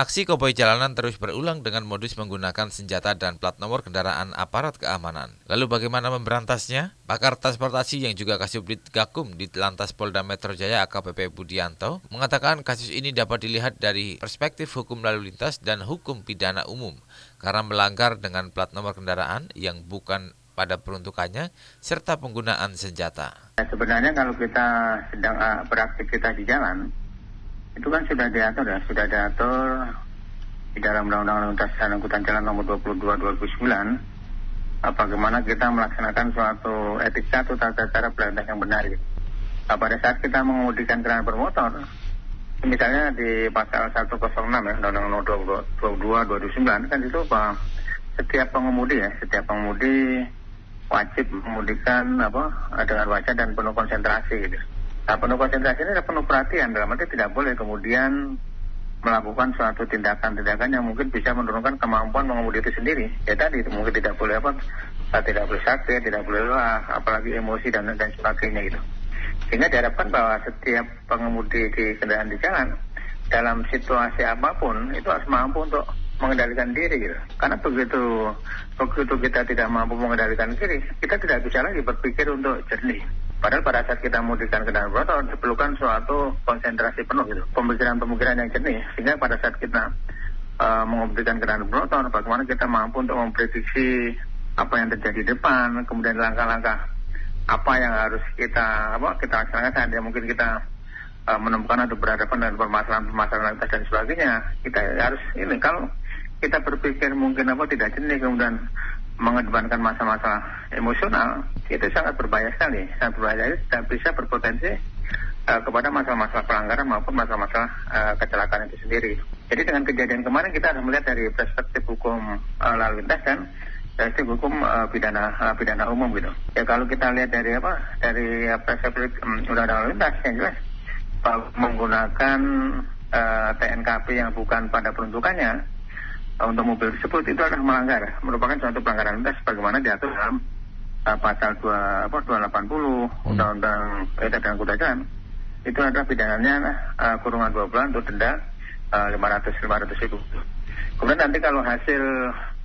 Aksi koboi jalanan terus berulang dengan modus menggunakan senjata dan plat nomor kendaraan aparat keamanan. Lalu bagaimana memberantasnya? Pakar transportasi yang juga Kasubdit Gakum di Lantas Polda Metro Jaya AKPP Budianto mengatakan kasus ini dapat dilihat dari perspektif hukum lalu lintas dan hukum pidana umum karena melanggar dengan plat nomor kendaraan yang bukan pada peruntukannya serta penggunaan senjata. Sebenarnya kalau kita sedang uh, beraktivitas di jalan, itu kan sudah diatur ya, sudah diatur di dalam Undang-Undang Lalu Lintas dan Angkutan Jalan Nomor 22 2009 bagaimana kita melaksanakan suatu etika atau tata cara berlintas yang benar gitu. Nah, pada saat kita mengemudikan kendaraan bermotor, misalnya di pasal 106 ya, Undang-Undang Nomor 22 2009 kan itu apa, setiap pengemudi ya, setiap pengemudi wajib mengemudikan apa dengan wajah dan penuh konsentrasi gitu. Nah, penuh konsentrasi ini ada penuh perhatian dalam arti tidak boleh kemudian melakukan suatu tindakan-tindakan yang mungkin bisa menurunkan kemampuan mengemudi itu sendiri. Ya tadi itu mungkin tidak boleh apa, tidak boleh sakit, tidak boleh lelah, apalagi emosi dan dan sebagainya gitu. Sehingga diharapkan bahwa setiap pengemudi di kendaraan di jalan dalam situasi apa pun itu harus mampu untuk mengendalikan diri gitu. Karena begitu begitu kita tidak mampu mengendalikan diri, kita tidak bisa lagi berpikir untuk jernih. Padahal pada saat kita mudikan kendaraan bermotor diperlukan suatu konsentrasi penuh gitu, pemikiran-pemikiran yang jernih. Sehingga pada saat kita uh, mengemudikan kendaraan bermotor, bagaimana kita mampu untuk memprediksi apa yang terjadi di depan, kemudian langkah-langkah apa yang harus kita apa kita laksanakan saat ya mungkin kita uh, menemukan atau berhadapan dengan permasalahan-permasalahan dan sebagainya. Kita harus ini kalau kita berpikir mungkin apa tidak jernih kemudian mengedepankan masa-masa emosional itu sangat berbahaya sekali sangat berbahaya. Dan bisa berpotensi uh, kepada masalah-masalah pelanggaran maupun masalah-masalah uh, kecelakaan itu sendiri. Jadi dengan kejadian kemarin kita harus melihat dari perspektif hukum uh, lalu lintas dan perspektif hukum uh, pidana uh, pidana umum gitu. Ya kalau kita lihat dari apa? Dari perspektif um, undang-undang lalu lintas yang jelas menggunakan uh, TNKP yang bukan pada peruntukannya untuk mobil tersebut itu adalah melanggar, merupakan suatu pelanggaran lintas sebagaimana diatur dalam uh, pasal 2 apa 280 hmm. Undang-Undang Edat dan Kuda Jalan. Itu adalah pidananya uh, kurungan 2 bulan untuk denda uh, 500 500 ribu. Kemudian nanti kalau hasil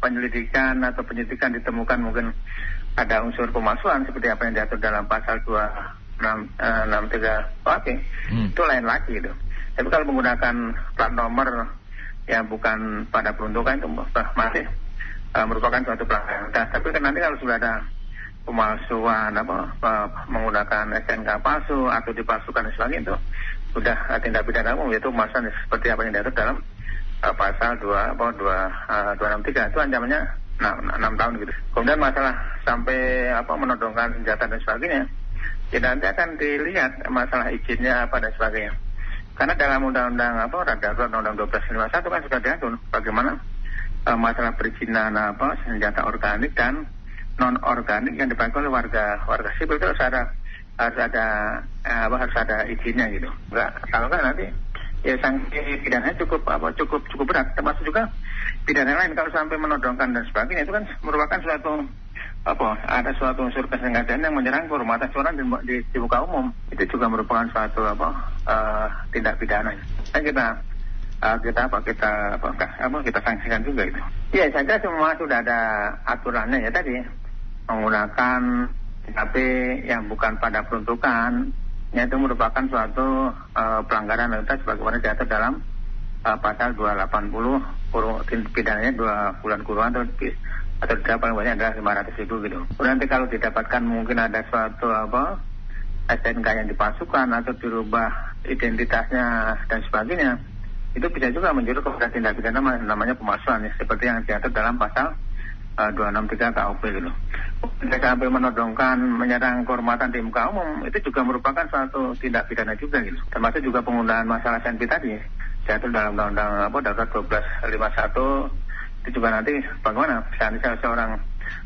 penyelidikan atau penyidikan ditemukan mungkin ada unsur pemalsuan seperti apa yang diatur dalam pasal 263 uh, oke, hmm. itu lain lagi itu. Tapi kalau menggunakan plat nomor yang bukan pada peruntukan itu masih uh, merupakan suatu pelanggaran. Nah, tapi kan nanti kalau sudah ada pemalsuan apa uh, menggunakan SNK palsu atau dipalsukan dan sebagainya itu sudah uh, tindak pidana umum yaitu pemalsuan seperti apa yang diatur dalam uh, pasal 2 apa 2 uh, 263 itu ancamannya 6, 6 tahun gitu. Kemudian masalah sampai apa menodongkan senjata dan sebagainya ya nanti akan dilihat masalah izinnya apa dan sebagainya. Karena dalam undang-undang apa Radar undang-undang 1251 kan sudah diatur bagaimana uh, masalah perizinan apa senjata organik dan non organik yang dipakai oleh warga warga sipil itu harus ada harus ada eh, apa harus ada izinnya gitu. Enggak kalau kan nanti ya sanksi pidananya cukup apa cukup cukup berat. Termasuk juga pidana lain kalau sampai menodongkan dan sebagainya itu kan merupakan suatu apa ada suatu unsur kesengajaan yang menyerang kehormatan seorang di, di, di muka umum. Itu juga merupakan suatu apa uh, tindak pidana. Dan kita uh, kita apa kita apa, apa kita sanksikan juga itu. Ya saya semua sudah ada aturannya ya tadi menggunakan tapi yang bukan pada peruntukan ya itu merupakan suatu uh, pelanggaran lalu lintas sebagaimana diatur dalam uh, pasal 280 kurung pidananya dua bulan kurungan atau atau tidak paling banyak adalah 500 ribu gitu. Nanti kalau didapatkan mungkin ada suatu apa SNK yang dipasukan atau dirubah identitasnya dan sebagainya, itu bisa juga menjurus kepada tindak pidana namanya pemalsuan ya, seperti yang diatur dalam pasal uh, 263 KUP gitu. Sampai menodongkan menyerang kehormatan di muka umum itu juga merupakan suatu tindak pidana juga gitu. Termasuk juga penggunaan masalah SNP tadi diatur dalam undang-undang apa darurat 1251 itu juga nanti bagaimana misalnya seorang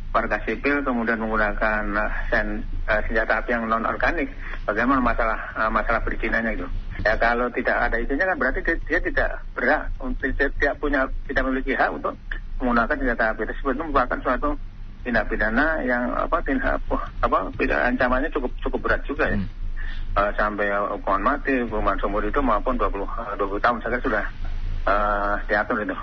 warga sipil kemudian menggunakan uh, sen, uh, senjata api yang non organik bagaimana masalah uh, masalah perizinannya itu ya kalau tidak ada izinnya kan berarti dia, dia tidak berhak tidak, tidak punya tidak memiliki hak untuk menggunakan senjata api tersebut itu merupakan suatu tindak pidana yang apa tindak apa pidana ancamannya cukup cukup berat juga ya hmm. uh, sampai hukuman mati hukuman seumur itu maupun 20 uh, 20 tahun saya sudah uh, diatur itu.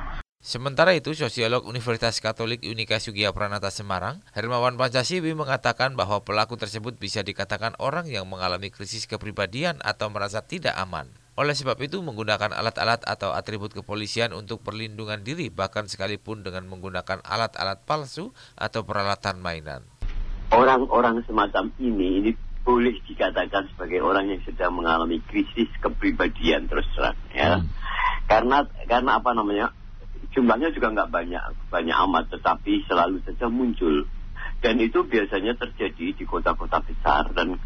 Sementara itu, sosiolog Universitas Katolik Unika Sugiya Pranata Semarang, Hermawan Pancasiwi mengatakan bahwa pelaku tersebut bisa dikatakan orang yang mengalami krisis kepribadian atau merasa tidak aman. Oleh sebab itu, menggunakan alat-alat atau atribut kepolisian untuk perlindungan diri, bahkan sekalipun dengan menggunakan alat-alat palsu atau peralatan mainan. Orang-orang semacam ini, ini boleh dikatakan sebagai orang yang sedang mengalami krisis kepribadian terus terang ya. Hmm. Karena karena apa namanya? jumlahnya juga nggak banyak banyak amat tetapi selalu saja muncul dan itu biasanya terjadi di kota-kota besar dan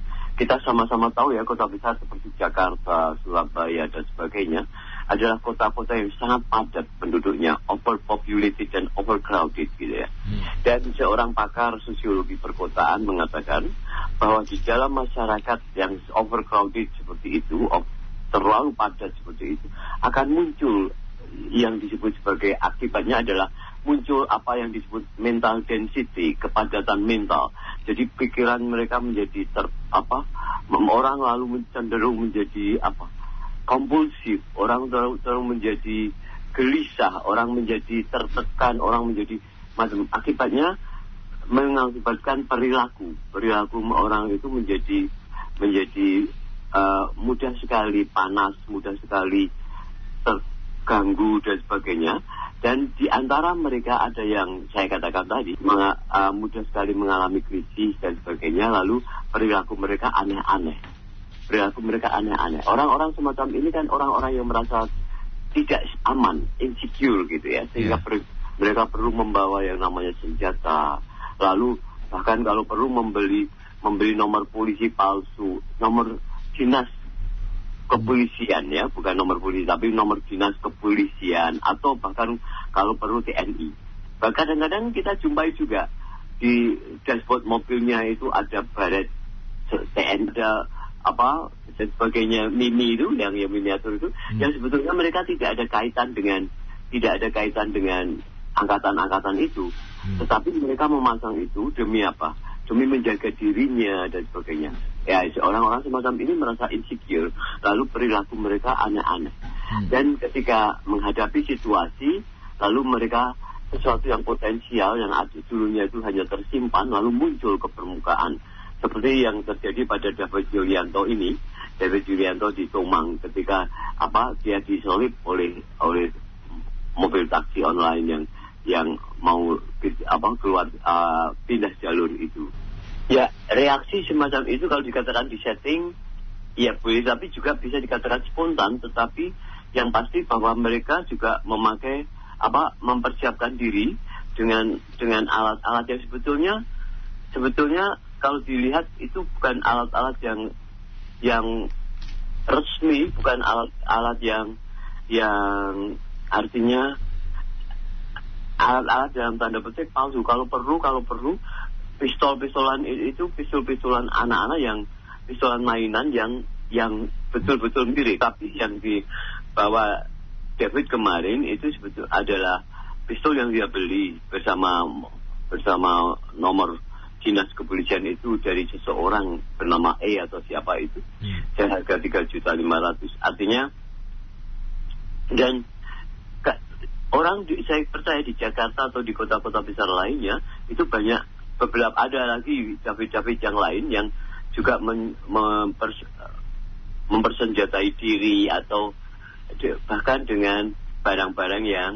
kita sama-sama tahu ya kota besar seperti Jakarta, Surabaya dan sebagainya adalah kota-kota yang sangat padat penduduknya, overpopulated dan overcrowded gitu ya. Hmm. Dan seorang pakar sosiologi perkotaan mengatakan bahwa di dalam masyarakat yang overcrowded seperti itu, terlalu padat seperti itu, akan muncul yang disebut sebagai akibatnya adalah muncul apa yang disebut mental density, kepadatan mental. Jadi pikiran mereka menjadi ter apa orang lalu cenderung menjadi apa kompulsif, orang cenderung menjadi gelisah, orang menjadi tertekan, orang menjadi macam akibatnya mengakibatkan perilaku. Perilaku orang itu menjadi menjadi uh, mudah sekali panas, mudah sekali ter, ganggu dan sebagainya. Dan di antara mereka ada yang saya katakan tadi uh, mudah sekali mengalami krisis dan sebagainya. Lalu perilaku mereka aneh-aneh. Perilaku mereka aneh-aneh. Orang-orang semacam ini kan orang-orang yang merasa tidak aman, insecure gitu ya, sehingga yeah. per, mereka perlu membawa yang namanya senjata. Lalu bahkan kalau perlu membeli membeli nomor polisi palsu, nomor dinas kepolisian ya, bukan nomor polisi, tapi nomor dinas kepolisian atau bahkan kalau perlu TNI. Bahkan kadang-kadang kita jumpai juga di dashboard mobilnya itu ada baret TNI, ada apa dan sebagainya mini itu yang yang miniatur itu hmm. yang sebetulnya mereka tidak ada kaitan dengan tidak ada kaitan dengan angkatan-angkatan itu, hmm. tetapi mereka memasang itu demi apa? Demi menjaga dirinya dan sebagainya. Ya orang-orang semacam ini merasa insecure lalu perilaku mereka aneh-aneh. Hmm. dan ketika menghadapi situasi lalu mereka sesuatu yang potensial yang ada dulunya itu hanya tersimpan lalu muncul ke permukaan. Seperti yang terjadi pada David Julianto ini. David Julianto di Tomang ketika apa dia disolip oleh oleh mobil taksi online yang yang mau apa keluar uh, pindah jalur itu Ya, reaksi semacam itu kalau dikatakan di setting, ya boleh, tapi juga bisa dikatakan spontan, tetapi yang pasti bahwa mereka juga memakai apa mempersiapkan diri dengan dengan alat-alat yang sebetulnya sebetulnya kalau dilihat itu bukan alat-alat yang yang resmi, bukan alat-alat yang yang artinya alat-alat dalam tanda petik palsu. Kalau perlu, kalau perlu pistol-pistolan itu pistol-pistolan anak-anak yang pistolan mainan yang yang betul-betul mirip. Tapi yang dibawa David kemarin itu sebetulnya adalah pistol yang dia beli bersama bersama nomor dinas kepolisian itu dari seseorang bernama E atau siapa itu. Hmm. harga tiga juta lima ratus. Artinya dan orang di, saya percaya di Jakarta atau di kota-kota besar lainnya itu banyak beberapa ada lagi cabai-cabai yang lain yang juga men, mempers, mempersenjatai diri atau bahkan dengan barang-barang yang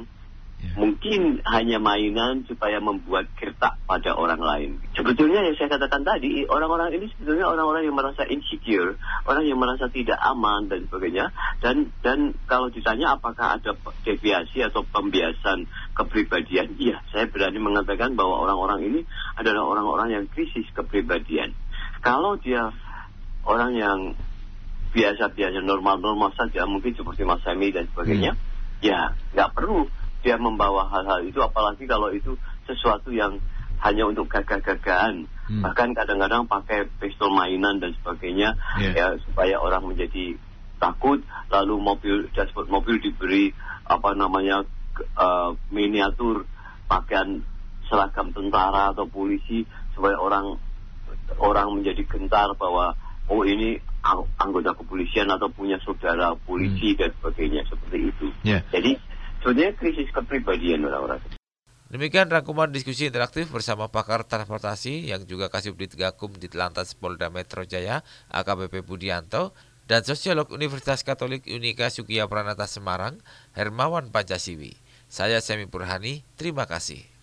Ya. Mungkin hanya mainan supaya membuat gertak pada orang lain. Sebetulnya yang saya katakan tadi, orang-orang ini sebetulnya orang-orang yang merasa insecure, orang yang merasa tidak aman dan sebagainya. Dan dan kalau ditanya apakah ada deviasi atau pembiasan kepribadian, iya, saya berani mengatakan bahwa orang-orang ini adalah orang-orang yang krisis kepribadian. Kalau dia orang yang biasa-biasa normal-normal saja, mungkin seperti Mas Sami dan sebagainya, hmm. ya nggak perlu dia membawa hal-hal itu apalagi kalau itu sesuatu yang hanya untuk gagah-gagahan hmm. bahkan kadang-kadang pakai pistol mainan dan sebagainya yeah. ya supaya orang menjadi takut lalu mobil dashboard mobil diberi apa namanya uh, miniatur pakaian seragam tentara atau polisi supaya orang orang menjadi gentar bahwa oh ini anggota kepolisian atau punya saudara polisi hmm. dan sebagainya seperti itu. Yeah. Jadi sebetulnya krisis kepribadian orang-orang. Demikian rangkuman diskusi interaktif bersama pakar transportasi yang juga Kasubdit Gakum di Telantas Polda Metro Jaya, AKBP Budianto, dan sosiolog Universitas Katolik Unika Sukiya Pranata Semarang, Hermawan Pancasiwi. Saya Semi Purhani, terima kasih.